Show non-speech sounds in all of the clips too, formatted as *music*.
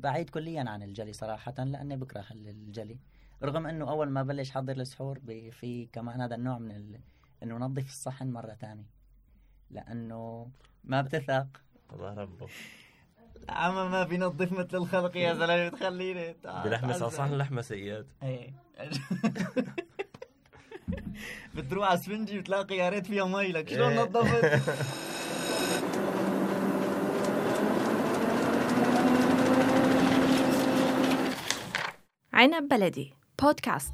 بعيد كليا عن الجلي صراحة لأني بكره الجلي. رغم أنه أول ما بلش حضر السحور في كمان هذا النوع من ال... أنه نظف الصحن مرة ثانية. لأنه ما بتثق. الله ربه. عم ما بينظف مثل الخلق يا زلمة تخليني بلحمة صحن لحمة سياد إيه. *laughs* بتروح على اسفنجي بتلاقي يا ريت فيها مي لك شلون إيه. نظفت؟ *laughs* عنب بلدي بودكاست.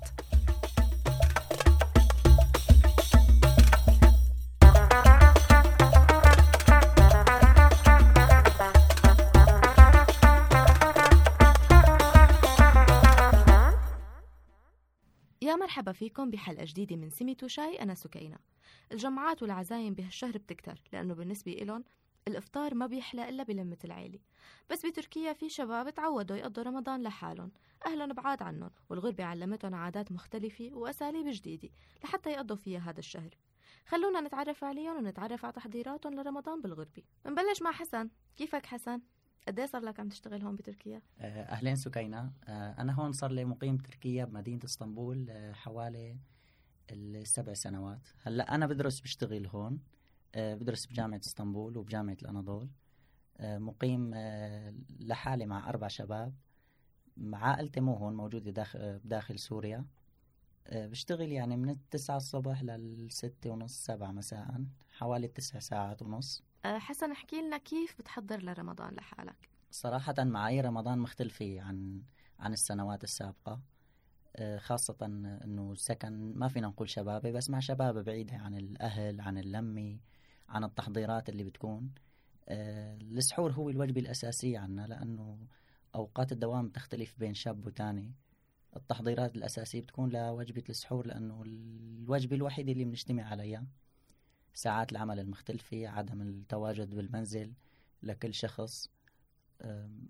يا مرحبا فيكم بحلقة جديدة من سميت وشاي أنا سكينة. الجمعات والعزايم بهالشهر بتكتر لأنه بالنسبة إلهم الإفطار ما بيحلى إلا بلمة العيلة. بس بتركيا في شباب تعودوا يقضوا رمضان لحالهم. أهلهم بعاد عنهم والغربة علمتهم عادات مختلفة وأساليب جديدة لحتى يقضوا فيها هذا الشهر. خلونا نتعرف عليهم ونتعرف على تحضيراتهم لرمضان بالغربة. بنبلش مع حسن. كيفك حسن؟ قد إيه صار لك عم تشتغل هون بتركيا؟ آه، أهلين سكينة. آه، أنا هون صار لي مقيم تركيا بمدينة إسطنبول آه، حوالي السبع سنوات. هلأ أنا بدرس بشتغل هون. بدرس بجامعة إسطنبول وبجامعة الأناضول. آه، مقيم آه، لحالي مع أربع شباب. مع عائلتي مو هون موجودة داخل, بداخل سوريا. آه، بشتغل يعني من التسعة الصبح للستة ونص سبعة مساء حوالي تسع ساعات ونص. حسن احكي لنا كيف بتحضر لرمضان لحالك؟ صراحة معايير رمضان مختلفة عن عن السنوات السابقة. آه، خاصة إنه السكن ما فينا نقول شبابي بس مع شباب بعيدة عن الأهل عن اللمة. عن التحضيرات اللي بتكون آه، السحور هو الوجبة الأساسية عنا لأنه أوقات الدوام تختلف بين شاب وتاني. التحضيرات الأساسية بتكون لوجبة السحور لأنه الوجبة الوحيدة اللي بنجتمع عليها ساعات العمل المختلفة عدم التواجد بالمنزل لكل شخص.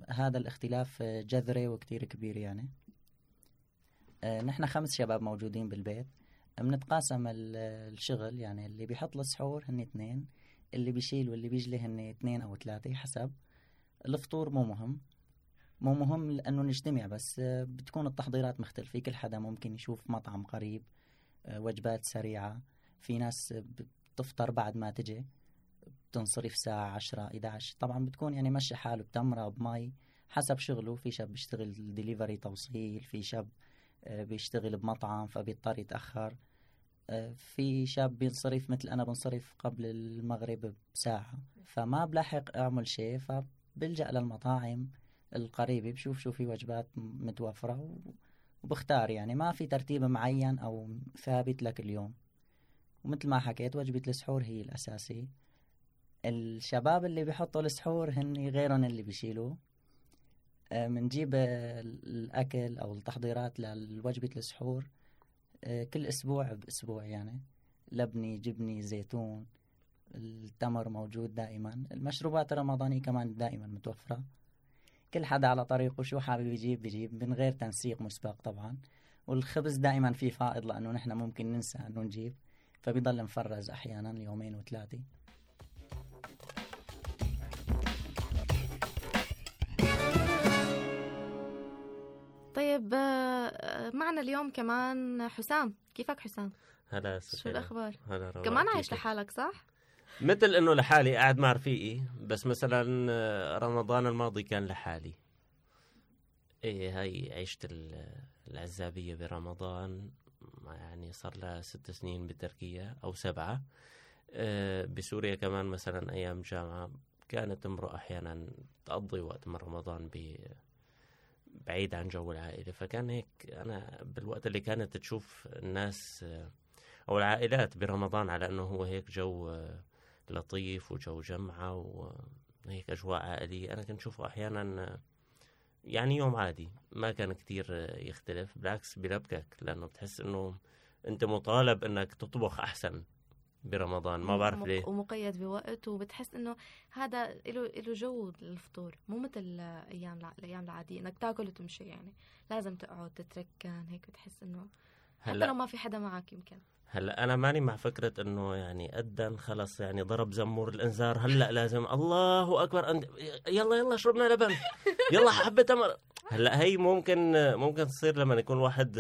هذا الاختلاف جذري وكتير كبير يعني. آه، نحن خمس شباب موجودين بالبيت. بنتقاسم ال- الشغل يعني اللي بيحط السحور هن اثنين. اللي بيشيل واللي بيجلي هن اثنين أو ثلاثة حسب. الفطور مو مهم. مو مهم لأنه نجتمع بس آه، بتكون التحضيرات مختلفة. كل حدا ممكن يشوف مطعم قريب آه، وجبات سريعة. في ناس بتفطر بعد ما تجي بتنصرف ساعة عشرة 11 طبعا بتكون يعني مشي حاله بتمرة بمي. حسب شغله. في شاب بيشتغل ديليفري توصيل في شاب آه، بيشتغل بمطعم فبيضطر يتأخر. في شاب بينصرف مثل أنا بنصرف قبل المغرب بساعة. فما بلاحق أعمل شيء فبلجأ للمطاعم القريبة بشوف شو في وجبات م- متوفرة و- وبختار يعني. ما في ترتيب معين أو ثابت لكل يوم ومثل ما حكيت وجبة السحور هي الأساسية الشباب اللي بيحطوا السحور هن غيرهم اللي بيشيلوه. آه، بنجيب الأكل أو التحضيرات لوجبة السحور. كل أسبوع بأسبوع يعني. لبني جبني زيتون التمر موجود دائما. المشروبات الرمضانية كمان دائما متوفرة. كل حدا على طريقه شو حابب يجيب بيجيب من غير تنسيق مسبق طبعا. والخبز دائما في فائض لأنه نحن ممكن ننسى أنه نجيب فبيضل مفرز أحيانا يومين وثلاثة. طيب آه، معنا اليوم كمان حسام كيفك حسام؟ هلا شو سكينة. الأخبار؟ هلا كمان عايش كيفك؟ لحالك صح؟ مثل إنه لحالي قاعد مع رفيقي بس مثلا آه، رمضان الماضي كان لحالي إيه هاي عشت ال- العزابية برمضان يعني صار لها ست سنين بتركيا أو سبعة آه، بسوريا كمان مثلا أيام جامعة كانت امرأة أحيانا تقضي وقت من رمضان ب بعيد عن جو العائلة. فكان هيك أنا بالوقت اللي كانت تشوف الناس أو العائلات برمضان على أنه هو هيك جو لطيف وجو جمعة وهيك أجواء عائلية أنا كنت أشوفه أحيانا يعني يوم عادي ما كان كتير يختلف بالعكس بلبكك لأنه بتحس أنه أنت مطالب أنك تطبخ أحسن. برمضان ما بعرف ليه. ومقيد بوقت وبتحس إنه هذا له له جو الفطور. مو مثل أيام الأيام العادية إنك تاكل وتمشي يعني. لازم تقعد تتركن هيك بتحس إنه حتى هلأ لو ما في حدا معك يمكن. هلأ أنا ماني مع فكرة إنه يعني اذن خلص يعني ضرب زمور الإنذار. هلأ لازم الله أكبر أنت يلا يلا شربنا لبن. *laughs* يلا حبة تمر. هلأ هي ممكن ممكن تصير لما يكون واحد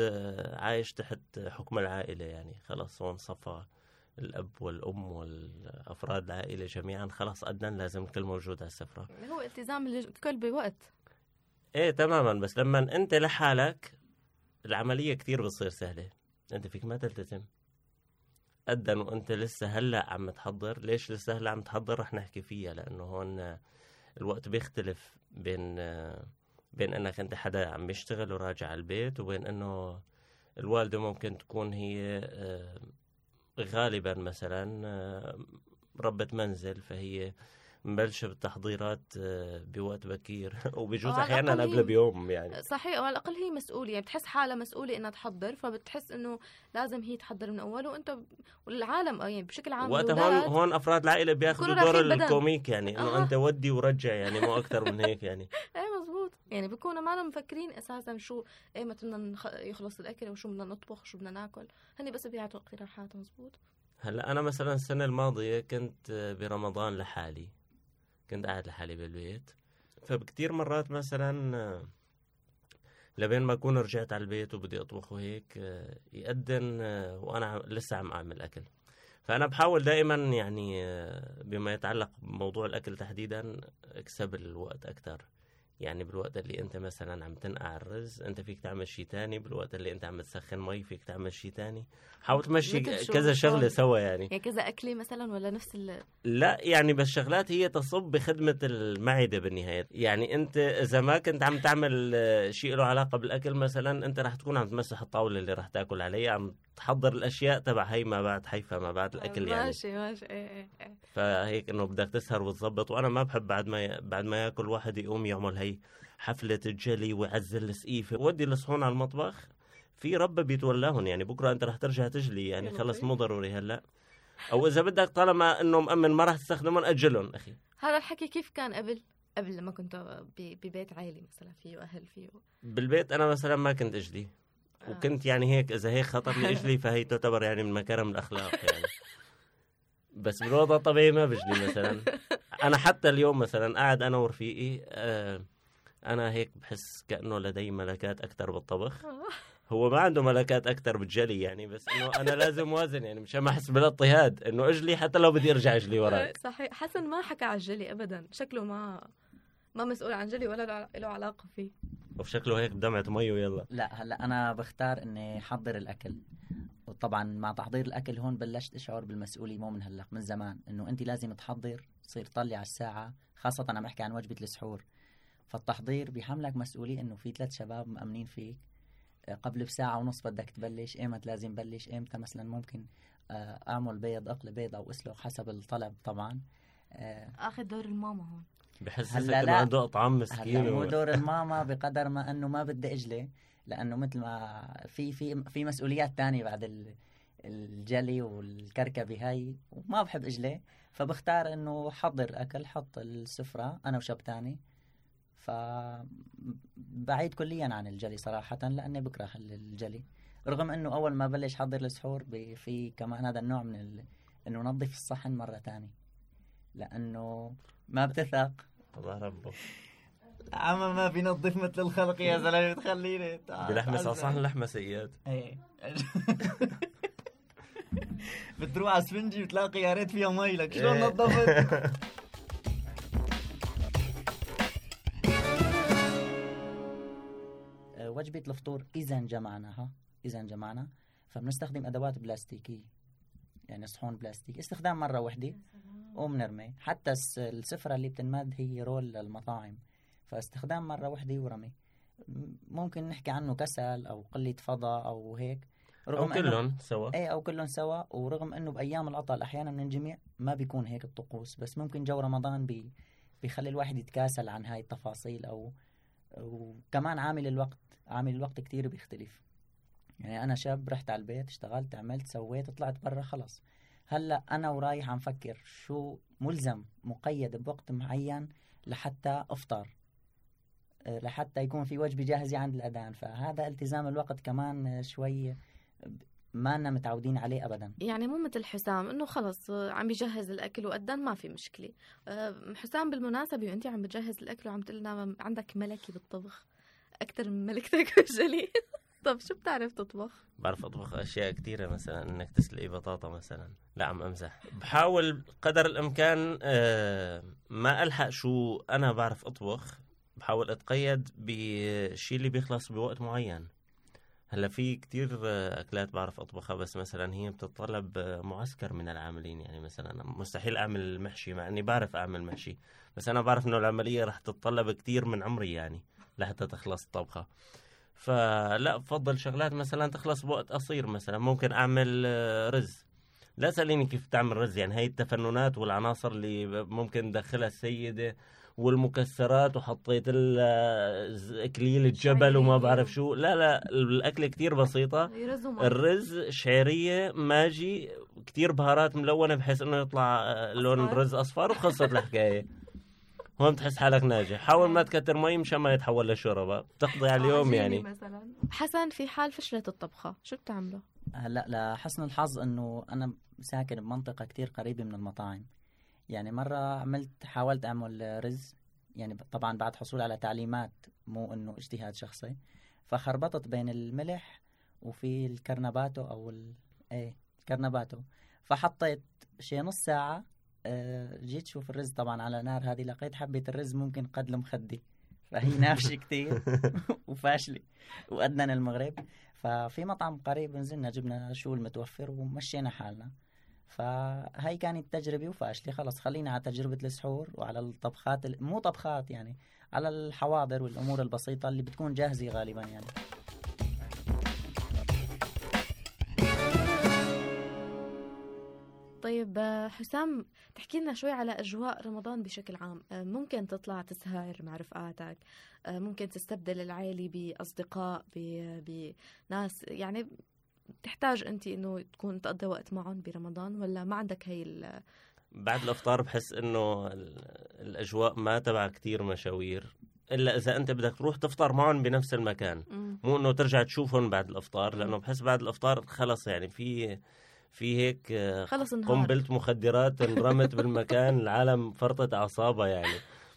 عايش تحت حكم العائلة يعني. خلص هون صفى الأب والأم والأفراد العائلة جميعا خلص اذن لازم الكل موجود على السفرة. هو التزام الكل بوقت. إيه تماما. بس لما أنت لحالك العملية كتير بتصير سهلة. أنت فيك ما تلتزم. أذن وأنت لسه هلأ عم تحضر. ليش لسه هلأ عم تحضر؟ رح نحكي فيها لأنه هون الوقت بيختلف بين بين أنك أنت حدا عم يشتغل وراجع على البيت وبين أنه الوالدة ممكن تكون هي آه، غالبا مثلا آه، ربة منزل فهي مبلشة بالتحضيرات آه، بوقت بكير. *laughs* وبجوز هي- قبل بيوم يعني. صحيح وعلى الأقل هي مسؤولة. يعني بتحس حالها مسؤولة إنها تحضر فبتحس إنه لازم هي تحضر من اول وأنت والعالم يعني بشكل عام وقتها هون هون أفراد العائلة بياخذوا دور. الكوميك يعني إنه آه. أنت ودي ورجع يعني مو أكثر من هيك يعني. مزبوط *laughs* يعني بيكونوا ما لهم مفكرين أساسا شو إيه متى بدنا يخلص الأكل وشو بدنا نطبخ وشو بدنا ناكل. هني بس بيعطوا اقتراحات مزبوط. هلأ أنا مثلا السنة الماضية كنت برمضان لحالي. كنت قاعد لحالي بالبيت. فبكتير مرات مثلا آه، لبين ما أكون رجعت على البيت وبدي أطبخ وهيك آه، يأذن آه، وأنا لسه عم أعمل أكل. فأنا بحاول دائما يعني آه، بما يتعلق بموضوع الأكل تحديدا أكسب الوقت أكثر يعني بالوقت اللي انت مثلا عم تنقع الرز انت فيك تعمل شيء تاني بالوقت اللي انت عم تسخن مي فيك تعمل شيء تاني. حاول تمشي كذا شغلة؟ سوا يعني. يعني كذا أكلة مثلا ولا نفس ال لا يعني بس شغلات هي تصب بخدمة المعدة بالنهاية. يعني أنت إذا ما كنت عم تعمل آه، شيء له علاقة بالأكل مثلا أنت رح تكون عم تمسح الطاولة اللي رح تاكل عليها عم تحضر الأشياء تبع هي ما بعد حيفا ما بعد الأكل يعني. ماشي ماشي. إيه إيه إيه. فهيك إنه بدك تسهر وتظبط. وأنا ما بحب بعد ما ي... بعد ما يأكل واحد يقوم يعمل هي حفلة الجلي ويعزل السقيفة. ودي الصحون على المطبخ في رب بيتولاهم يعني. بكرة أنت رح ترجع تجلي يعني. خلص. مو ضروري هلأ. أو إذا بدك طالما إنه مأمن ما رح تستخدمهم أجلهم أخي. هذا الحكي كيف كان قبل؟ قبل لما كنت ببيت عائلي مثلا فيه أهل فيه بالبيت أنا مثلا ما كنت أجلي. وكنت يعني هيك إذا هيك خطر لي إجلي *laughs* فهي تعتبر يعني من مكارم الأخلاق يعني. بس بالوضع الطبيعي ما بجلي مثلا. أنا حتى اليوم مثلا قاعد أنا ورفيقي آه أنا هيك بحس كأنه لدي ملكات أكثر بالطبخ. *laughs* هو ما عنده ملكات أكثر بالجلي يعني بس إنه أنا لازم وازن يعني مشان ما أحس بالاضطهاد إنه إجلي حتى لو بدي أرجع إجلي وراك. *laughs* صحيح. حسن ما حكى على الجلي ابدا. شكله ما ما مسؤول عن جلي ولا له- علاقة فيه. وشكله هيك بدمعة مي ويلا. لا هلا أنا بختار إني أحضر الأكل. وطبعا مع تحضير الأكل هون بلشت أشعر بالمسؤولية مو من هلأ من زمان. إنه أنت لازم تحضر تصير تطلع على الساعة خاصة عم أحكي عن وجبة السحور. فالتحضير بيحملك مسؤولية إنه في ثلاث شباب مأمنين فيك. آه، قبل بساعة ونص بدك تبلش إيمت لازم بلش إمتى مثلا ممكن آه، أعمل بيض أقلي بيض أو أسلق حسب الطلب طبعا. آه، اخذ دور الماما هون. بحسسك هلا انه لا. عنده أطعام هلا مسكين هو و... دور *laughs* الماما بقدر ما إنه ما بدي أجلي لأنه مثل ما في في في مسؤوليات تانية بعد ال- الجلي والكركبة هاي وما بحب أجلي. فبختار إنه حضر أكل حط السفرة أنا وشاب تاني. ف بعيد كليا عن الجلي صراحة لأني بكره الجلي. رغم إنه أول ما بلش حضر السحور في كمان هذا النوع من ال... إنه نظف الصحن مرة تانية. لأنه ما بتثق. الله ربه عم ما بينظف مثل الخلق يا زلمة تخليني بلحمس على صحن لحمة سيئات. إيه. *laughs* بتروح على سفنجي بتلاقي يا ريت فيها مي لك شلون إيه. نظفت؟ *laughs* آه، وجبة الفطور إذا جمعناها إذا جمعنا فبنستخدم أدوات بلاستيكية. يعني صحون بلاستيك. استخدام مرة واحدة وبنرمي حتى الس- السفرة اللي بتنمد هي roll للمطاعم. فاستخدام مرة واحدة ورمي. ممكن نحكي عنه كسل أو قلة فضاء أو هيك. أو إنه- كلهم سوا. إيه أو كلهم سوا. ورغم إنه بأيام العطل أحيانا بننجمع ما بيكون هيك الطقوس. بس ممكن جو رمضان بي بيخلي الواحد يتكاسل عن هاي التفاصيل أو وكمان عامل الوقت عامل الوقت كتير بيختلف. يعني أنا شاب رحت على البيت اشتغلت عملت سويت طلعت برا خلص هلأ أنا ورايح عم فكر شو ملزم مقيد بوقت معين لحتى أفطر أه، لحتى يكون في وجبة جاهزة عند الأذان. فهذا التزام الوقت كمان أه، شوي ما لنا متعودين عليه ابدا. يعني مو مثل حسام إنه خلص آه، عم بيجهز الأكل وقدام ما في مشكلة. آه، حسام بالمناسبة وانت عم بتجهز الأكل وعم تقول لنا عندك ملكه بالطبخ أكثر من ملكتك *laughs* وجلي. طب شو بتعرف تطبخ؟ بعرف أطبخ أشياء كثيره مثلا إنك تسلقي بطاطا مثلا. لا عم أمزح. بحاول قدر الإمكان آه، ما ألحق شو أنا بعرف أطبخ. بحاول أتقيد بشيء اللي بيخلص بوقت معين. هلأ في كتير آه، أكلات بعرف أطبخها بس مثلا هي بتتطلب آه، معسكر من العاملين. يعني مثلا مستحيل أعمل محشي مع إني بعرف أعمل محشي. بس أنا بعرف إنه العملية رح تتطلب كتير من عمري يعني لحتى تخلص الطبخة. فلا بفضل شغلات مثلا تخلص بوقت قصير مثلا ممكن أعمل آه، رز. لا تسأليني كيف تعمل رز يعني هي التفننات والعناصر اللي ممكن تدخلها السيدة والمكسرات وحطيت ال- إكليل الجبل وما. بعرف شو. لا لا الأكلة كتير بسيطة. الرز شعرية ماجي كتير بهارات ملونة بحيث إنه يطلع آه، لون. الرز أصفر وخلصت الحكاية. *laughs* هون بتحس حالك ناجح. حاول ما تكتر مي مشان ما يتحول لشوربة. بتقضي على اليوم يعني. مثلا. حسن في حال فشلت الطبخة شو بتعمله؟ هلا لحسن الحظ إنه أنا ساكن بمنطقة كتير قريبة من المطاعم. يعني مرة عملت حاولت أعمل رز. يعني طبعا بعد حصول على تعليمات مو إنه اجتهاد شخصي. فخربطت بين الملح وفي الكرنباتو أو ال... إيه الكرنباتو. فحطيت شي نص ساعة آه، جيت شوف الرز طبعا على نار هذه لقيت حبة الرز ممكن قد المخدي فهي *laughs* نافشة كتير *laughs* وفاشلة وأدنى المغرب. ففي مطعم قريب نزلنا جبنا شو المتوفر ومشينا حالنا. فهي كانت تجربة وفاشلة. خلص خلينا على تجربة السحور وعلى الطبخات ال- مو طبخات يعني على الحواضر والأمور البسيطة اللي بتكون جاهزة غالبا يعني. طيب حسام تحكي لنا شوي على أجواء رمضان بشكل عام. آه، ممكن تطلع تسهر مع رفقاتك. آه، ممكن تستبدل العائلة بأصدقاء ب- بناس يعني تحتاج أنت إنه تكون تقضي وقت معهم برمضان ولا ما عندك هي ال- بعد الأفطار بحس إنه ال- الأجواء ما تبع كتير مشاوير. إلا إذا أنت بدك تروح تفطر معهم بنفس المكان. مو إنه ترجع تشوفهم بعد الأفطار لأنه بحس بعد الأفطار خلص يعني في في هيك آه، خلص قنبلة مخدرات انرمت بالمكان *laughs* العالم فرطت أعصابها يعني.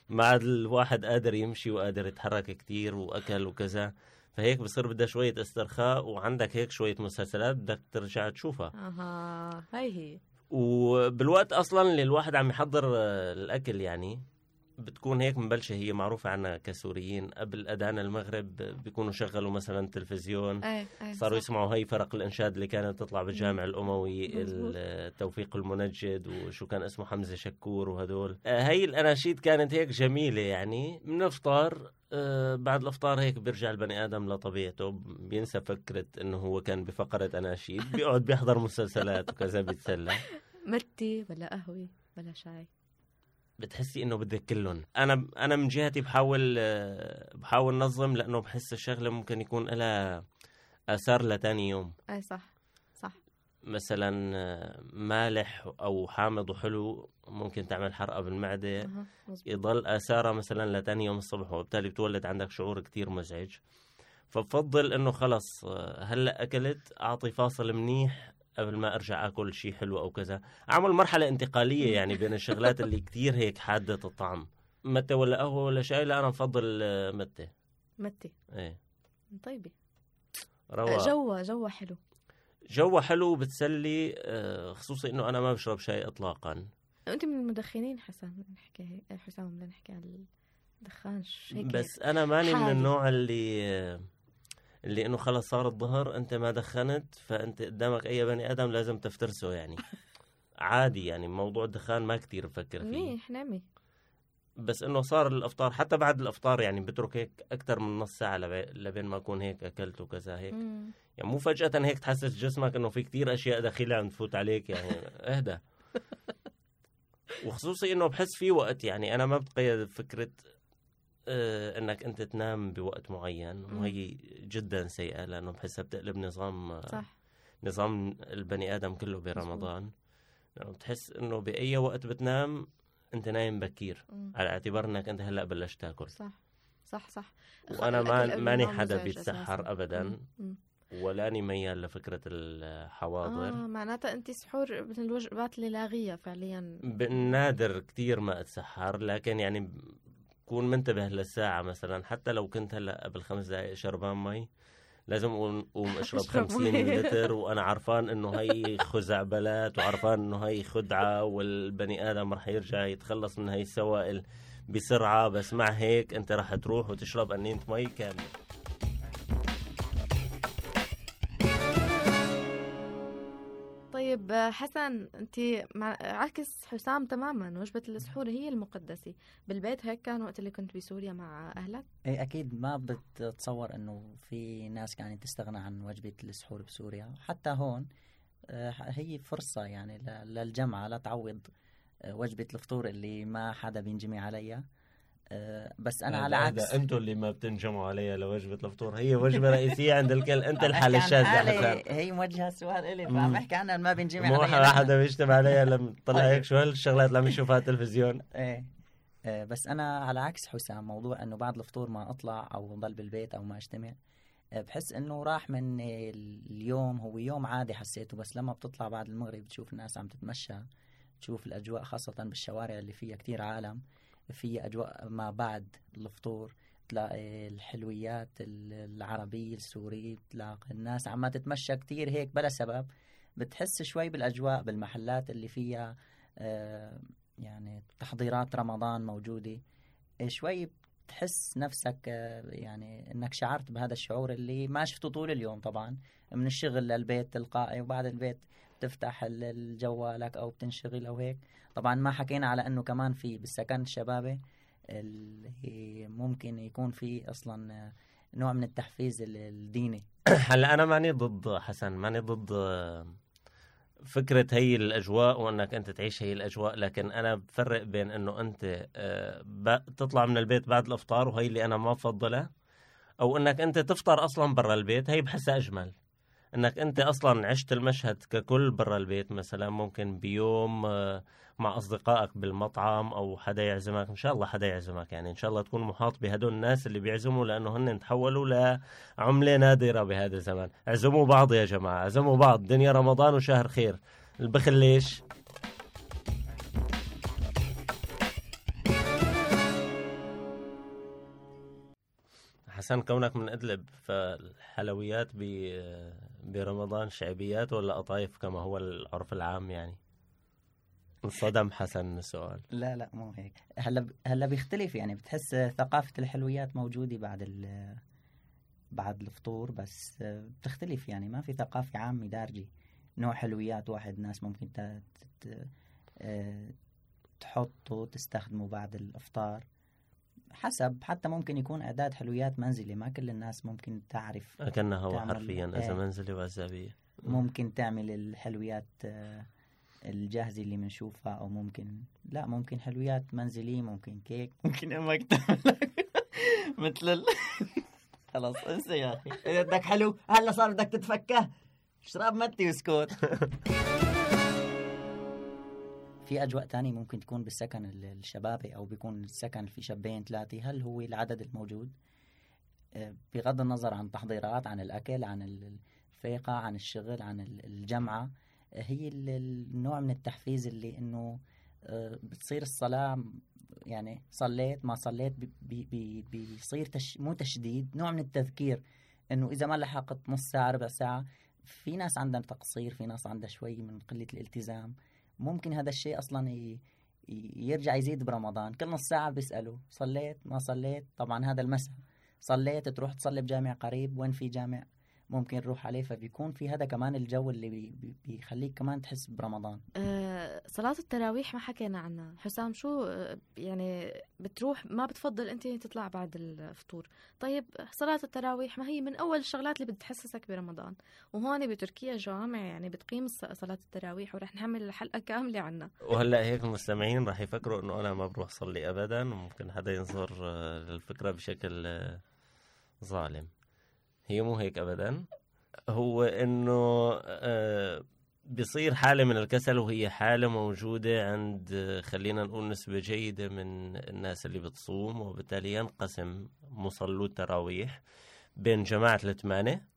ما عاد الواحد قادر يمشي وقادر يتحرك كتير وأكل وكذا. فهيك بصير بدها شوية استرخاء وعندك هيك شوية مسلسلات بدك ترجع تشوفها. أها هاي هي. وبالوقت أصلا اللي الواحد عم يحضر آه، الأكل يعني بتكون هيك مبلشه هي معروفة عنا كسوريين. قبل أذان المغرب بيكونوا شغلوا مثلا تلفزيون. إيه إيه صاروا صح. يسمعوا هي فرق الإنشاد اللي كانت تطلع بالجامع مزبوط. التوفيق المنجد وشو كان اسمه حمزة شكور وهدول. آه، هي الأناشيد كانت هيك جميلة يعني. بنفطر آه، بعد الأفطار هيك بيرجع البني آدم لطبيعته. بينسى فكرة إنه هو كان بفقرة أناشيد. بيقعد بيحضر مسلسلات وكذا بيتسلى. *laughs* مرتي ولا قهوة ولا شاي. بتحسي إنه بدك كلهم. أنا أنا من جهتي بحاول آه، بحاول نظم لأنه بحس الشغلة ممكن يكون لها آثار لتاني يوم. إيه صح صح. مثلا آه، مالح أو حامض وحلو ممكن تعمل حرقة بالمعدة. مزبوط. يضل آثارها مثلا لتاني يوم الصبح وبالتالي بتولد عندك شعور كتير مزعج. فبفضل إنه خلص آه، هلأ أكلت أعطي فاصل منيح قبل ما أرجع آكل شيء حلو أو كذا أعمل مرحلة انتقالية *laughs* يعني بين الشغلات اللي كتير هيك حادة الطعم. متى ولا قهوة ولا شاي؟ لا أنا بفضل آه، متى. متي إيه. طيبة. رواق جوا جوا حلو. جوها حلو وبتسلي آه، خصوصي إنه أنا ما بشرب شاي اطلاقا. أنت من المدخنين حسن نحكي حسام بدنا نحكي عن الدخان هيك بس أنا ماني من حالي. النوع اللي اللي إنه خلص صار الظهر أنت ما دخنت فأنت قدامك أي بني آدم لازم تفترسه يعني. *laughs* عادي يعني موضوع الدخان ما كتير بفكر فيه. منيح نعمي بس إنه صار الأفطار حتى بعد الأفطار يعني بترك هيك أكثر من نص ساعة لبي- لبين ما أكون هيك أكلت وكذا هيك. مم. يعني مو فجأة هيك تحسس جسمك إنه في كتير أشياء داخليه عم تفوت عليك يعني. *laughs* اهدى. وخصوصي إنه بحس في وقت يعني أنا ما بتقيد بفكره إنك أنت تنام بوقت معين. وهي جدا سيئة لأنه بحسها بتقلب نظام آه، صح. نظام البني آدم كله برمضان. لأنه بتحس إنه بأي وقت بتنام أنت نايم بكير. مم. على اعتبار إنك أنت هلأ بلشت تاكل. صح. صح صح. وأنا ما ماني حدا بيتسحر. ابدا. مم. مم. ولاني ميال لفكرة الحواضر. آه معناتها أنت سحور من الوجبات اللي لاغية فعليا. بالنادر كتير ما أتسحر لكن يعني بكون منتبه للساعة مثلا حتى لو كنت هلأ قبل خمس دقائق شربان مي لازم أقوم *laughs* أشرب أشرب 50 مي. لتر *laughs* وأنا عرفان إنه هي خزعبلات وعرفان إنه هي خدعة والبني آدم رح يرجع يتخلص من هي السوائل بسرعة بس مع هيك أنت رح تروح وتشرب قنينة مي كاملة طيب حسن انت. عكس حسام تماما وجبة السحور هي المقدسة. بالبيت هيك كان وقت اللي كنت بسوريا مع أهلك؟ إيه أكيد ما بتتصور إنه في ناس كانت تستغنى عن وجبة السحور بسوريا. حتى هون آه، هي فرصة يعني ل- للجمعة لتعوض آه، وجبة الفطور اللي ما حدا بينجمع عليها. بس أنا على عكس أنتم اللي ما بتنجموا عليها لوجبة الفطور هي وجبة رئيسية عند الكل أنت *laughs* حالي، *laughs* حسن هي موجهة السؤال مم. فعم بحكي عنها ما بينجمع مو *laughs* عليها نحن. حدا بيجتمع عليها لما طلع. هيك شو هالشغلات اللي عم يشوفها التلفزيون إيه آه، بس أنا على عكس حسام موضوع إنه بعد الفطور ما أطلع أو ضل بالبيت أو ما أجتمع آه، بحس إنه راح من اليوم هو يوم عادي حسيته بس لما بتطلع بعد المغرب بتشوف الناس عم تتمشى تشوف الأجواء خاصة بالشوارع اللي فيها كتير عالم في أجواء ما بعد الفطور تلاقي الحلويات ال- العربية السورية بتلاقي الناس عم تتمشى كتير هيك بلا سبب. بتحس شوي بالأجواء بالمحلات اللي فيها آه، يعني تحضيرات رمضان موجودة. شوي بتحس نفسك آه، يعني إنك شعرت بهذا الشعور اللي ما شفته طول اليوم طبعا. من الشغل للبيت تلقائي وبعد البيت بتفتح ال- الجوالك أو بتنشغل أو هيك. طبعا ما حكينا على إنه كمان في بالسكن الشبابي اللي ممكن يكون في أصلا نوع من التحفيز ال- الديني. *coughs* هلأ أنا ماني ضد حسن ماني ضد فكرة هي الأجواء وأنك أنت تعيش هي الأجواء لكن أنا بفرق بين أنه أنت آه، تطلع من البيت بعد الإفطار وهي اللي أنا ما بفضلها أو أنك أنت تفطر أصلا برا البيت هي بحسها أجمل. أنك أنت أصلا عشت المشهد ككل برا البيت مثلا ممكن بيوم آه، مع أصدقائك بالمطعم أو حدا يعزمك إن شاء الله حدا يعزمك يعني إن شاء الله تكون محاط بهدول الناس اللي بيعزموا لأنه هن تحولوا لعملة نادرة بهذا الزمان اعزموا بعض يا جماعة اعزموا بعض. دنيا رمضان وشهر خير. البخل ليش حسن كونك من أدلب فالحلويات برمضان شعبيات ولا قطايف كما هو العرف العام يعني؟ انصدم حسن من السؤال. لا لا مو هيك. هلا هلا بيختلف يعني بتحس ثقافة الحلويات موجودة بعد ال بعد الفطور بس بتختلف يعني. ما في ثقافة عامة دارجة نوع حلويات واحد ناس ممكن آه، تحطه تستخدمه بعد الإفطار. حسب حتى ممكن يكون اعداد حلويات منزلي ما كل الناس ممكن تعرف كأنه هو حرفيا إيه. إذا منزلي وعزابية. ممكن تعمل الحلويات آه، الجاهزة اللي بنشوفها أو ممكن لا ممكن حلويات منزلية ممكن كيك *laughs* ممكن أمك تعمل *laughs* مثل ال... *laughs* خلاص انسى يا أخي. إذا بدك حلو هلا صار بدك تتفكه. اشرب متي واسكت في أجواء تانية ممكن تكون بالسكن ال- الشبابي أو بيكون السكن في شابين ثلاثة هل هو العدد الموجود؟ آه، بغض النظر عن تحضيرات عن الأكل عن ال- الفيقة عن الشغل عن ال- الجمعة آه، هي ال- النوع من التحفيز اللي إنه آه، بتصير الصلاة يعني صليت ما صليت بي- بي- بي- بيصير تش مو تشديد نوع من التذكير إنه إذا ما لحقت نص ساعة ربع ساعة. في ناس عندها تقصير في ناس عندها شوي من قلة الالتزام. ممكن هذا الشيء أصلا ي... ي- يرجع يزيد برمضان. كل نص ساعة بيسألوا صليت ما صليت؟ طبعا هذا المساء. صليت تروح تصلي بجامع قريب؟ وين في جامع؟ ممكن نروح عليه فبيكون في هذا كمان الجو اللي بي بي- بيخليك كمان تحس برمضان. آه، صلاة التراويح ما حكينا عنها. حسام شو آه، يعني بتروح ما بتفضل أنت تطلع بعد الفطور. طيب صلاة التراويح ما هي من أول الشغلات اللي بتحسسك برمضان؟ وهون بتركيا جوامع يعني بتقيم صلاة التراويح ورح نعمل حلقة كاملة عنها. وهلأ هيك المستمعين راح يفكروا إنه أنا ما بروح صلي ابدا وممكن حدا ينظر آه، للفكرة بشكل آه، ظالم. هي مو هيك ابدا. هو إنه آه، بيصير حالة من الكسل وهي حالة موجودة عند خلينا نقول نسبة جيدة من الناس اللي بتصوم وبالتالي ينقسم مصلو التراويح بين جماعة الثمانية.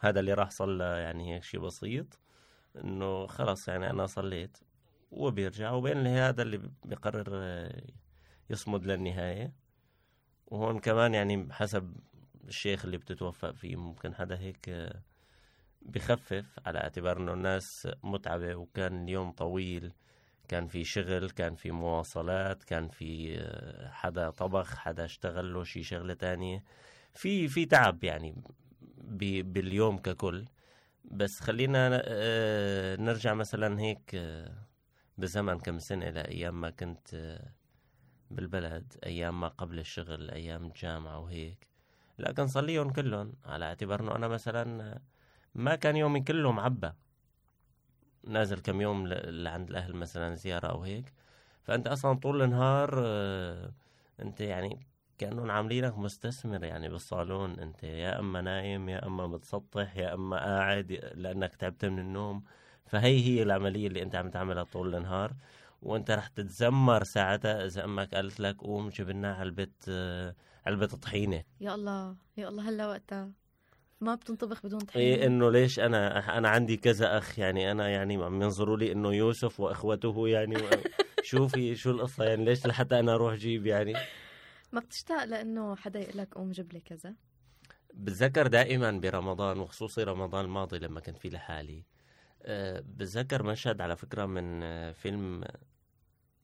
هذا اللي راح صلى يعني هيك شيء بسيط إنه خلص يعني أنا صليت وبيرجع. وبين هذا اللي بيقرر آه، يصمد للنهاية. وهون كمان يعني حسب الشيخ اللي بتتوفق فيه ممكن حدا هيك آه، بخفف على اعتبار إنه الناس متعبة وكان اليوم طويل. كان في شغل كان في مواصلات كان في آه، حدا طبخ حدا اشتغل له شي شغلة تانية. في في تعب يعني باليوم ككل. بس خلينا آه، نرجع مثلا هيك بزمن كم سنة لأيام ما كنت بالبلد أيام ما قبل الشغل أيام الجامعة وهيك. لا كان صليهم كلهم. على اعتبار إنه أنا مثلا ما كان يومي كله معبى نازل كم يوم لعند الأهل مثلا زيارة أو هيك. فأنت أصلا طول النهار آه، أنت يعني كأنهم عاملينك مستثمر يعني بالصالون. أنت يا أما نايم يا أما متسطح يا أما قاعد لأنك تعبت من النوم. فهي هي العملية اللي أنت عم تعملها طول النهار. وانت رح تتذمر ساعتها إذا أمك قالت لك قوم جيب لنا علبه علبة طحينة. يا الله يا الله هلا وقتها. ما بتنطبخ بدون طحين إيه إنه ليش أنا أنا عندي كذا أخ يعني أنا يعني عم ينظروا لي إنه يوسف وإخوته يعني. *laughs* شوفي شو القصة يعني؟ ليش لحتى أنا أروح جيب يعني؟ ما بتشتاق لإنه حدا يقول لك قوم جيب لي كذا؟ بتذكر دائما برمضان وخصوصي رمضان الماضي لما كنت فيه لحالي بتذكر مشهد على فكرة من فيلم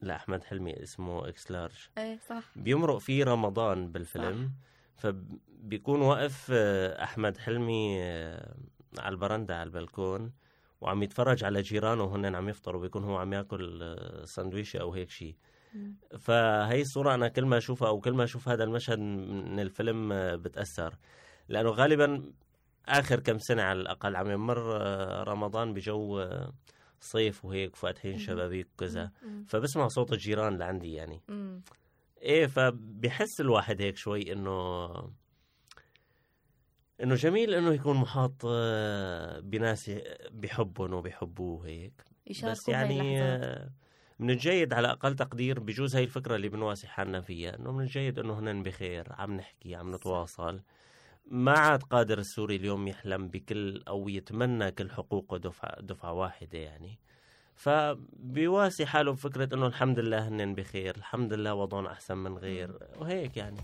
لأحمد حلمي اسمه X Large إيه صح. بيمرق فيه رمضان بالفيلم فبيكون واقف آه، أحمد حلمي آه، على البرندة على البلكون وعم يتفرج على جيرانه وهن عم يفطروا بيكون هو عم ياكل آه، سندويشة أو هيك شيء. فهي الصورة أنا كل ما أشوفها أو كل ما أشوف هذا المشهد من الفيلم بتأثر. لأنه غالبا آخر كم سنة على الأقل عم يمر آه، رمضان بجو آه، صيف وهيك فاتحين. شبابيك وكذا. فبسمع صوت الجيران اللي عندي يعني. مم. إيه فبحس الواحد هيك شوي إنه إنه جميل إنه يكون محاط آه، بناس بحبهم وبحبوه هيك. بس يعني من الجيد على أقل تقدير بجوز هاي الفكرة اللي بنواسي حالنا فيها إنه من الجيد إنه هن بخير عم نحكي عم نتواصل. ما عاد قادر السوري اليوم يحلم بكل أو يتمنى كل حقوقه دفعة دفعة واحدة يعني. فبيواسي حاله بفكره إنه الحمد لله هن بخير الحمد لله وضعهم أحسن من غير وهيك يعني.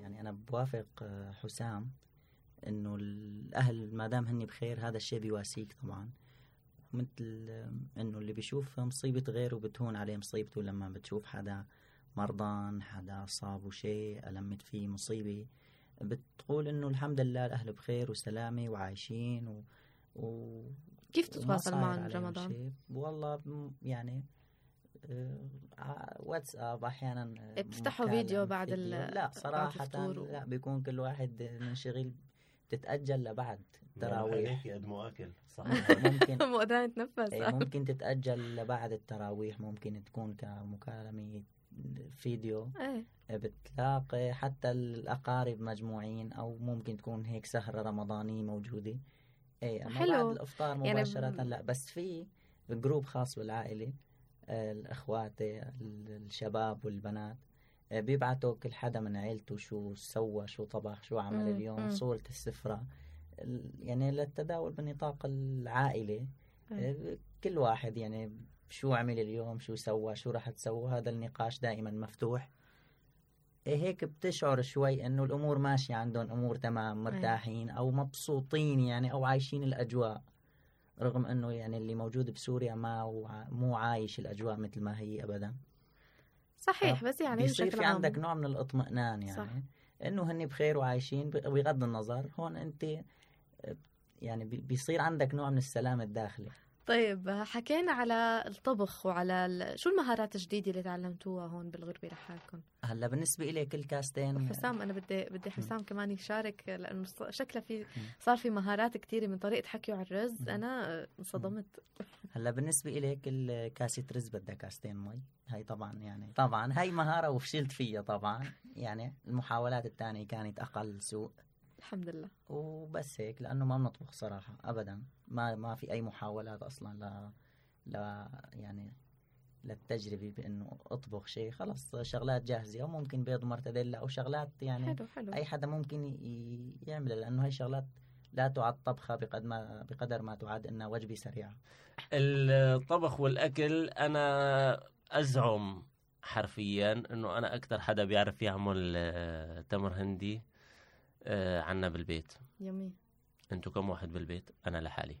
يعني أنا بوافق آه، حسام إنه الأهل ما دام هن بخير هذا الشيء بيواسيك طبعا. مثل آه، إنه اللي بيشوف مصيبة غيره بتهون عليه مصيبته لما بتشوف حدا مرضان حدا صابه شيء ألمت فيه مصيبة بتقول إنه الحمد لله الأهل بخير وسلامة وعايشين و... و... كيف تتواصل معهم؟ شيء. والله يعني آه، واتساب أحيانا آه، بتفتحوا مكالمة، فيديو بعد ال- لا و- لا بيكون كل واحد منشغل بتتأجل لبعد التراويح يقدموا أكل. ممكن. *laughs* مو قادرين نتنفس. إيه، ممكن تتأجل لبعد التراويح ممكن تكون كمكالمة فيديو. إيه. بتلاقي حتى الأقارب مجموعين أو ممكن تكون هيك سهرة رمضانية موجودة. إيه أما حلو. بعد الإفطار يعني مباشرة ب- لا بس في جروب خاص بالعائلة آه، الأخوات الشباب والبنات. بيبعتوا كل حدا من عيلته شو سوى شو طبخ شو عمل اليوم مم. صورة السفرة. ال- يعني للتداول بنطاق العائلة. آه، كل واحد يعني شو عمل اليوم شو سوى شو راح تسوى هذا النقاش دائما مفتوح. إيه هيك بتشعر شوي إنه الأمور ماشية عندهم أمور تمام مرتاحين أو مبسوطين يعني أو عايشين الأجواء. رغم إنه يعني اللي موجود بسوريا ما مو عايش الأجواء مثل ما هي ابدا. صحيح بس يعني بيصير في عام عندك نوع من الاطمئنان يعني صح. إنه هن بخير وعايشين بغض النظر هون انت آه، يعني بي- بيصير عندك نوع من السلام الداخلي طيب حكينا على الطبخ وعلى ال... شو المهارات الجديدة اللي تعلمتوها هون بالغربة لحالكم؟ هلا بالنسبة لي كل كاستين حسام أنا بدي بدي حسام كمان يشارك لأنه شكله في صار في مهارات كثيره من طريقة حكيه على الرز. أنا انصدمت. هلا بالنسبة إلي كل كاسة رز بدها كاستين مي. هاي طبعا يعني طبعا هاي مهارة وفشلت فيها طبعا. يعني المحاولات الثانية كانت أقل سوء. الحمد لله. وبس هيك لأنه ما بنطبخ صراحة أبدا. ما ما في أي محاولات أصلا لا لا يعني للتجربة بأنه أطبخ شيء. خلص شغلات جاهزة أو ممكن بيض مرتديلا أو شغلات يعني حلو حلو. أي حدا ممكن يعملها لأنه هي شغلات لا تعد طبخة بقدر ما بقدر ما تعد إنها وجبة سريعة. الطبخ والأكل أنا أزعم حرفيا إنه أنا أكثر حدا بيعرف يعمل آه، تمر هندي آه، عنا بالبيت. يمي أنتوا كم واحد بالبيت؟ أنا لحالي.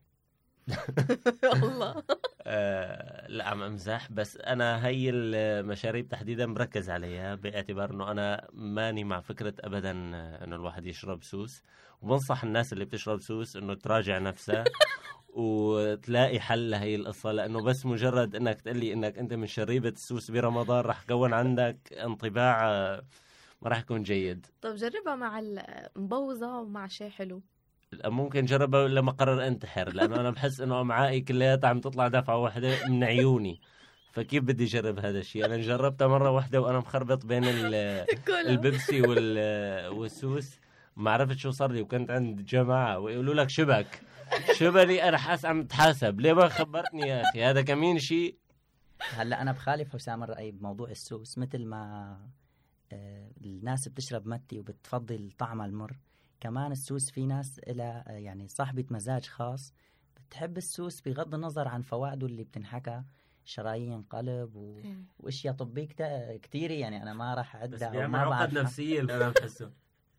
*laughs* الله. *laughs* آه، لا عم أمزح بس أنا هي المشاريب تحديدا مركز عليها باعتبار إنه أنا ماني مع فكرة ابدا آه، إنه الواحد يشرب سوس. وبنصح الناس اللي بتشرب سوس إنه تراجع نفسها *laughs* وتلاقي حل لهي القصة لأنه بس مجرد إنك تقلي إنك أنت من شريبة السوس برمضان رح كون عندك انطباع آه، ما راح يكون جيد. طب جربها مع المبوظة ومع شيء حلو. ممكن جربها لما قرر انتحر لأنه أنا بحس إنه امعائي كلياتها عم تطلع دفعة واحدة من عيوني. فكيف بدي اجرب هذا الشيء أنا جربتها مرة واحدة وأنا مخربط بين ال- *laughs* البيبسي وال- والسوس. ما عرفت شو صار لي وكنت عند جماعة ويقولوا لك شبك. شبلي أنا حاس عم تحاسب. ليه ما خبرتني يا أخي؟ هذا كمين شيء هلأ أنا بخالف حسام الرأي بموضوع السوس. مثل ما آه، الناس بتشرب متي وبتفضل طعمها المر كمان السوس في ناس لها يعني صاحبة مزاج خاص بتحب السوس بغض النظر عن فوائده اللي بتنحكى شرايين قلب و... إيه. وأشياء طبية كتيرة يعني أنا ما راح بس اعدها بيعمل وما عقد. نفسية أنا *laughs* بحسه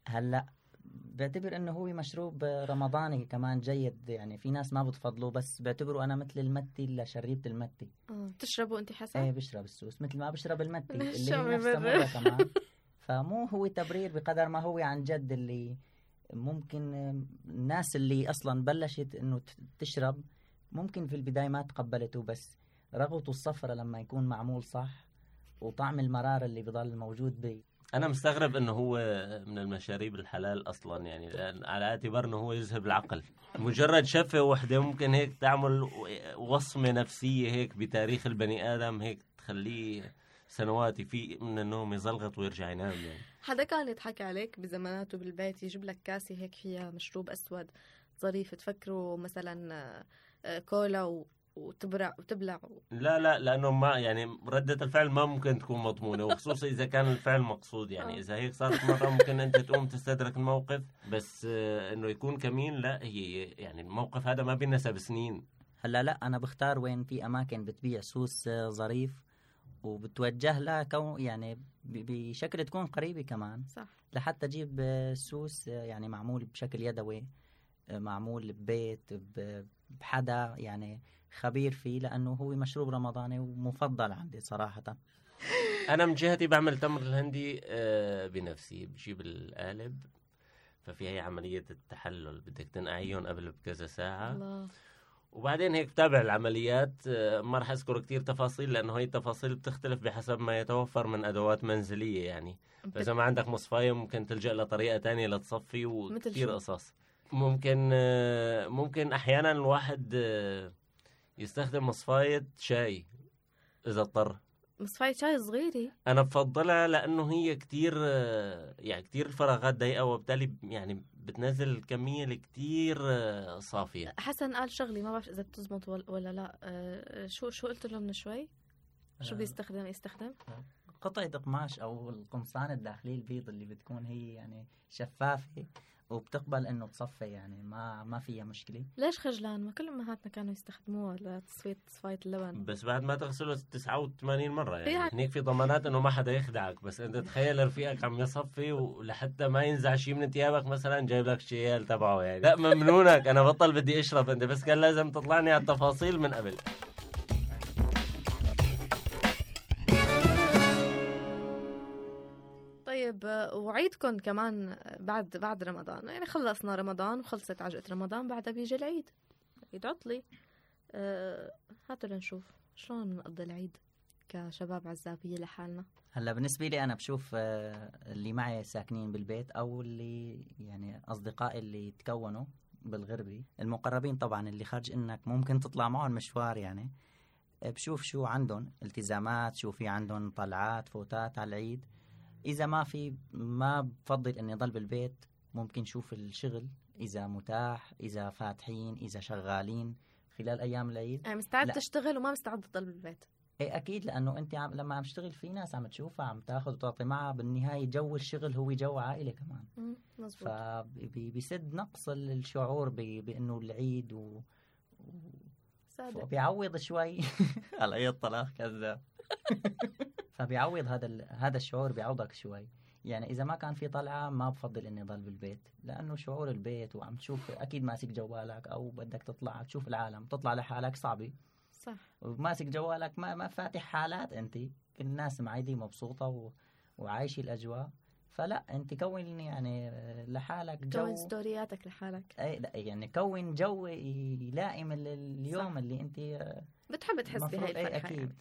هلأ بعتبر إنه هو مشروب رمضاني كمان جيد يعني في ناس ما بتفضلوه بس بعتبره أنا مثل المتي اللي شريبة المتي آه، بتشربوا أنت حسن؟ إيه بشرب السوس مثل ما بشرب المتي *laughs* اللي هي نفسها كمان فمو هو تبرير بقدر ما هو عن جد اللي ممكن الناس اللي أصلا بلشت إنه تشرب ممكن في البداية ما تقبلته بس رغوته الصفرة لما يكون معمول صح وطعم المرار اللي بضل موجود بي أنا مستغرب إنه هو من المشاريب الحلال أصلا يعني على اعتبار إنه هو يذهب العقل. مجرد شفة وحده ممكن هيك تعمل وصمة نفسية هيك بتاريخ البني آدم هيك تخليه سنوات يفيق من النوم يزلغط ويرجع ينام يعني. حدا كان يضحك عليك بزماناته بالبيت يجيب لك كاسة هيك فيها مشروب أسود ظريف تفكروا مثلا آه، كولا و- وتبرع وتبلع و... لا لا لأنه ما يعني ردة الفعل ما ممكن تكون مضمونة وخصوصا إذا كان الفعل مقصود يعني. آه. إذا هيك صارت مرة ممكن أنت تقوم تستدرك الموقف بس آه، إنه يكون كمين لا هي يعني الموقف هذا ما بينسى سنين. هلأ لا أنا بختار وين في أماكن بتبيع سوس ظريف. وبتوجه لها كون يعني ب- بشكل تكون قريبة كمان. صح. لحتى أجيب آه، سوس يعني معمول بشكل يدوي معمول ببيت ب- بحدا يعني خبير فيه لأنه هو مشروب رمضاني ومفضل عندي صراحة. *laughs* أنا من جهتي بعمل تمر الهندي آه، بنفسي. بجيب القالب ففي هي عملية التحلل. بدك تنقعيهم قبل بكذا ساعة. الله. وبعدين هيك بتابع العمليات آه، ما رح أذكر كتير تفاصيل لأنه هي التفاصيل بتختلف بحسب ما يتوفر من أدوات منزلية يعني. فإذا ما عندك مصفاية ممكن تلجأ لطريقة تانية لتصفي وكتير شو؟ قصص. ممكن آه، ممكن أحيانا الواحد آه، يستخدم مصفاية شاي إذا اضطر. مصفاية شاي صغيرة؟ أنا بفضلها لأنه هي كتير يعني كتير الفراغات ضيقة وبالتالي يعني بتنزل الكميه اللي كتير آه، صافية حسن قال شغلي ما بعرف إذا بتزبط ولا, ولا لا آه، شو شو قلت له من شوي؟ شو آه. بيستخدم يستخدم؟ قطعة قماش أو القمصان الداخلية البيض اللي بتكون هي يعني شفافة وبتقبل إنه تصفي يعني ما ما فيها مشكلة. ليش خجلان؟ ما كل أمهاتنا كانوا يستخدموها لتصفية تصفية اللبن. بس بعد ما تغسله 89 مرة يعني. يعني- هنيك في ضمانات إنه ما حدا يخدعك بس إنت تخيل رفيقك عم يصفي ولحتى ما ينزع شيء من ثيابك مثلا جايب لك شيال تبعه يعني. لا ممنونك. أنا بطل بدي أشرب أنت بس كان لازم تطلعني على التفاصيل من قبل. طيب وعيدكم كمان بعد بعد رمضان. يعني خلصنا رمضان وخلصت عجقة رمضان بعدها بيجي العيد. عيد عطلي. أه هاتوا لنشوف شلون بنقضي العيد كشباب عزابية لحالنا. هلا بالنسبة لي أنا بشوف آه، اللي معي ساكنين بالبيت أو اللي يعني أصدقائي اللي تكونوا بالغربي المقربين طبعا اللي خارج إنك ممكن تطلع معهم مشوار يعني آه، بشوف شو عندهم التزامات شو في عندهم طلعات فوتات على العيد. إذا ما في ما بفضل إني أضل بالبيت ممكن شوف الشغل إذا متاح إذا فاتحين إذا شغالين خلال أيام العيد. يعني مستعد لا. تشتغل وما مستعد تضل بالبيت. إيه أكيد لأنه أنت عم لما عم تشتغل في ناس عم تشوفها عم تاخذ وتعطي معها بالنهاية جو الشغل هو جو عائلة كمان. مزبوط فبيسد نقص الشعور بأنه العيد و... صادق. وبيعوض شوي. *laughs* علي الطلاق كذاب *laughs* فبيعوض هذا. هذا الشعور بيعوضك شوي. يعني إذا ما كان في طلعة ما بفضل إني اضل بالبيت. لأنه شعور البيت وعم تشوف أكيد ماسك جوالك أو بدك تطلع تشوف العالم تطلع لحالك صعبة. صح. وماسك جوالك ما ما فاتح حالات أنت. الناس معيدة مبسوطة و... وعايشة الأجواء. فلا أنت كون يعني لحالك جو. كون ستورياتك لحالك. اي لا يعني كون جو يلائم ال- اليوم صح. اللي أنت بتحب تحس بهاي اي الفرحة أكيد. يعني.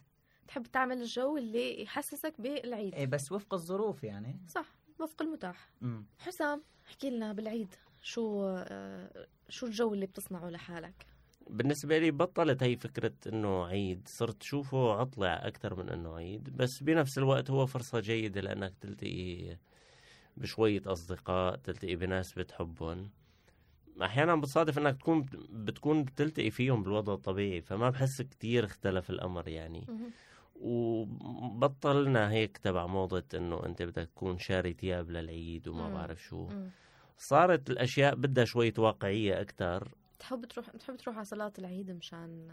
تحب تعمل الجو اللي يحسسك بالعيد. اي بس وفق الظروف يعني. صح وفق المتاح. امم حسام احكي لنا بالعيد شو آه، شو الجو اللي بتصنعه لحالك؟ بالنسبة لي بطلت هي فكرة إنه عيد. صرت شوفه عطلة أكثر من إنه عيد. بس بنفس الوقت هو فرصة جيدة لأنك تلتقي بشوية أصدقاء تلتقي بناس بتحبهم. أحيانا بتصادف إنك تكون بتكون بتلتقي فيهم بالوضع الطبيعي فما بحس كتير اختلف الأمر يعني. وبطلنا هيك تبع موضة إنه أنت بدك تكون شاري ثياب للعيد وما. بعرف شو. مم. صارت الأشياء بدها شوية واقعية أكثر تحب تروح تحب تروح على صلاة العيد مشان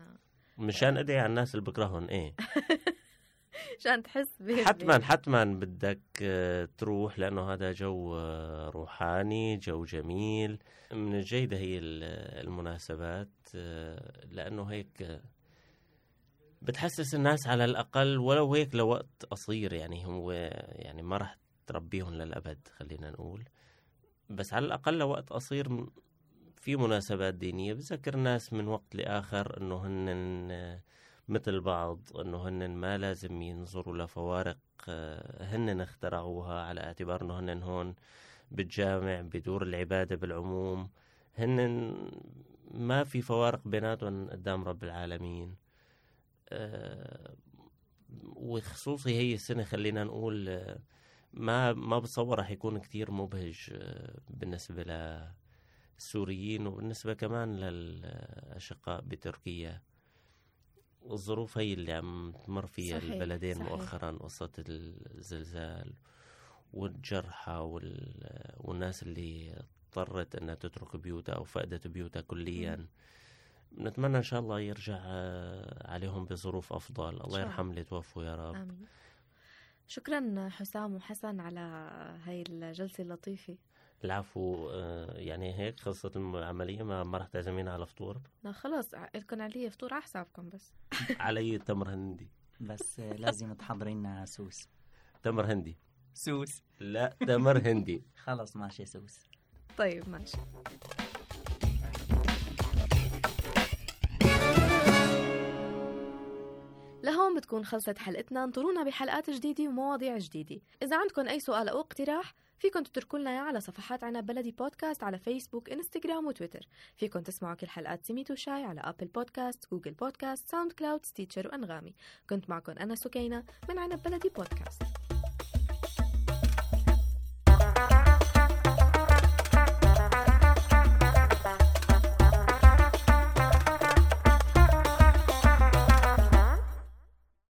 مشان ادعي على الناس اللي بكرههم إيه. *laughs* مشان تحس به حتما حتما بدك آه، تروح لأنه هذا جو آه، روحاني جو جميل. من الجيدة هي ال- المناسبات آه، لأنه هيك بتحسس الناس على الأقل ولو هيك لوقت قصير يعني هو يعني ما راح تربيهم للأبد خلينا نقول. بس على الأقل لوقت قصير في مناسبات دينية بذكر الناس من وقت لآخر إنه هن مثل بعض إنه هن ما لازم ينظروا لفوارق هن اخترعوها على اعتبار إنه هن هون بالجامع بدور العبادة بالعموم. هن ما في فوارق بيناتهم قدام رب العالمين. وخصوصي هي السنة خلينا نقول آه، ما ما بتصور رح يكون كتير مبهج آه، بالنسبة للسوريين وبالنسبة كمان للأشقاء بتركيا. الظروف هي اللي عم تمر فيها صحيح، البلدين صحيح. مؤخرا قصة الزلزال والجرحى وال... والناس اللي اضطرت إنها تترك بيوتها أو فقدت بيوتها كليا. نتمنى إن شاء الله يرجع آه، عليهم بظروف أفضل. الله الله. يرحم اللي توفوا يا رب. آمين. شكرا حسام وحسن على هاي الجلسة اللطيفة. العفو آه، يعني هيك خلصت العملية ما ما رح تعزمينا على فطور. لا خلص لكم علي فطور على حسابكم بس. *laughs* علي تمر هندي. بس لازم تحضري لنا سوس. تمر هندي. سوس. لا تمر هندي. خلص ماشي سوس. طيب ماشي. لهون بتكون خلصت حلقتنا. انطرونا بحلقات جديدة ومواضيع جديدة. إذا عندكم أي سؤال أو اقتراح فيكن تتركوا لنا على صفحات عنب بلدي بودكاست على فيسبوك إنستغرام وتويتر. فيكن تسمعوا كل حلقات سميتو شاي على Apple Podcasts Google Podcasts SoundCloud Stitcher وأنغامي. كنت معكم أنا سكينة من عنب بلدي بودكاست.